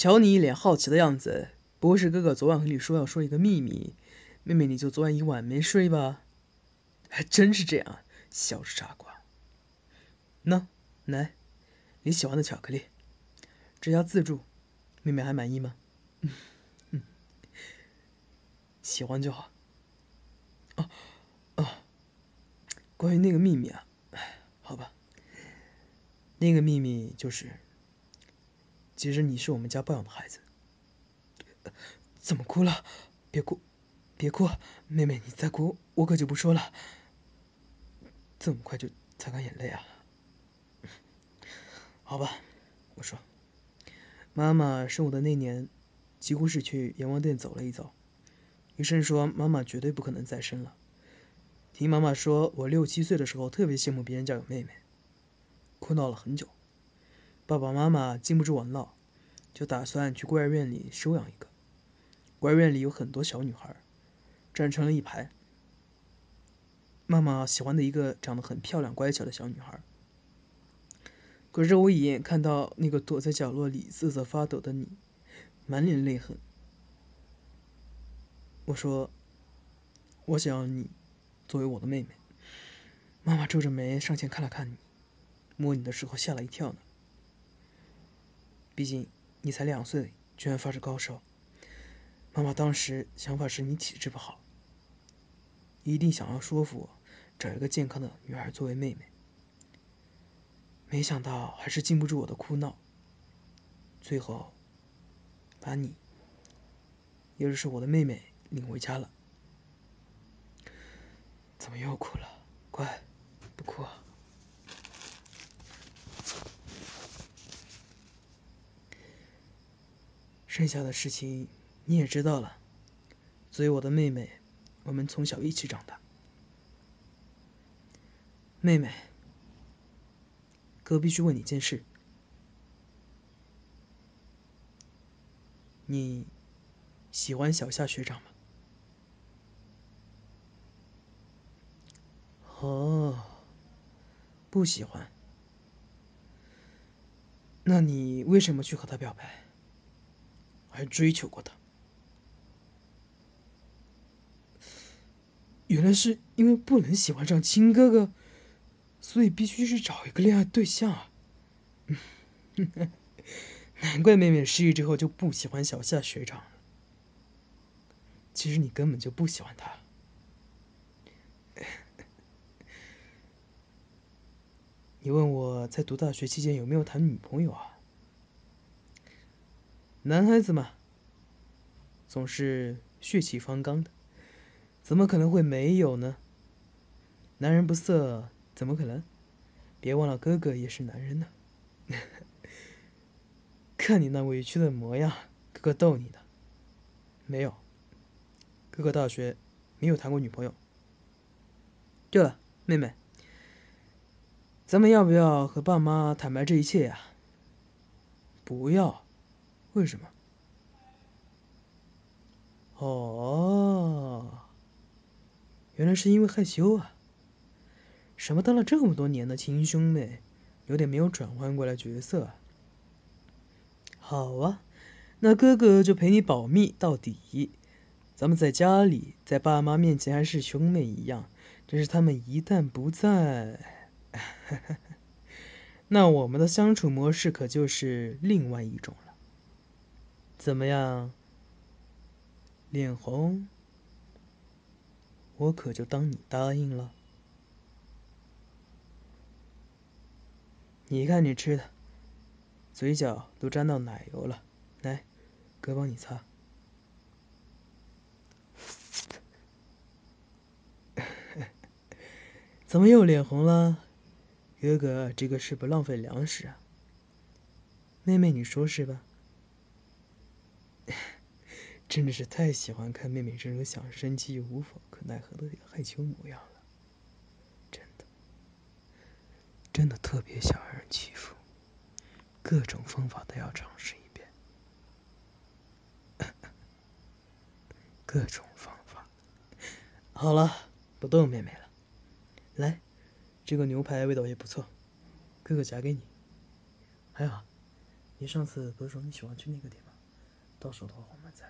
瞧你一脸好奇的样子，不会是哥哥昨晚和你说要说一个秘密，妹妹你就昨晚一晚没睡吧？还真是这样，小傻瓜。喏，来，你喜欢的巧克力，这要自助，妹妹还满意吗？嗯，喜欢就好。哦，哦，关于那个秘密啊，好吧，那个秘密就是，其实你是我们家抱养的孩子。怎么哭了？别哭，别哭，妹妹你再哭，我可就不说了。这么快就擦干眼泪啊？好吧，我说，妈妈生我的那年，几乎是去阎王殿走了一遭。医生说妈妈绝对不可能再生了。听妈妈说，我六七岁的时候特别羡慕别人家有妹妹，哭闹了很久。爸爸妈妈禁不住我闹，就打算去孤儿院里收养一个。孤儿院里有很多小女孩，站成了一排。妈妈喜欢的一个长得很漂亮、乖巧的小女孩。可是我一眼看到那个躲在角落里瑟瑟发抖的你，满脸泪痕。我说：“我想要你作为我的妹妹。”妈妈皱着眉上前看了看你，摸你的时候吓了一跳呢。毕竟你才两岁，居然发着高烧。妈妈当时想法是你体质不好，一定想要说服我找一个健康的女孩作为妹妹。没想到还是禁不住我的哭闹，最后把你，也就是我的妹妹领回家了。怎么又哭了？乖，不哭。剩下的事情你也知道了。作为我的妹妹，我们从小一起长大。妹妹。哥必须问你件事：你喜欢小夏学长吗？哦，不喜欢。那你为什么去和他表白？还追求过他？原来是因为不能喜欢上亲哥哥。所以必须是找一个恋爱对象啊！难怪妹妹失忆之后就不喜欢小夏学长了。其实你根本就不喜欢他。你问我在读大学期间有没有谈女朋友啊？男孩子嘛，总是血气方刚的，怎么可能会没有呢？男人不色。怎么可能？别忘了，哥哥也是男人呢。看你那委屈的模样，哥哥逗你的。没有，哥哥大学没有谈过女朋友。对了，妹妹，咱们要不要和爸妈坦白这一切呀？不要，为什么？哦，原来是因为害羞啊。什么当了这么多年的亲兄妹，有点没有转换过来角色。好啊，那哥哥就陪你保密到底。咱们在家里，在爸妈面前还是兄妹一样，但是他们一旦不在，那我们的相处模式可就是另外一种了。怎么样？脸红？我可就当你答应了。你看你吃的，嘴角都沾到奶油了，来，哥帮你擦。怎么又脸红了？哥哥，这个是不浪费粮食啊。妹妹，你说是吧？真的是太喜欢看妹妹这种想生气又无法可奈何的害羞模样了。真的真的特别想让人欺负，各种方法都要尝试一遍，各种方法。好了，不逗妹妹了，来，这个牛排味道也不错，哥哥夹给你。还好，你上次不是说你喜欢去那个点吗？到时候的话我们再。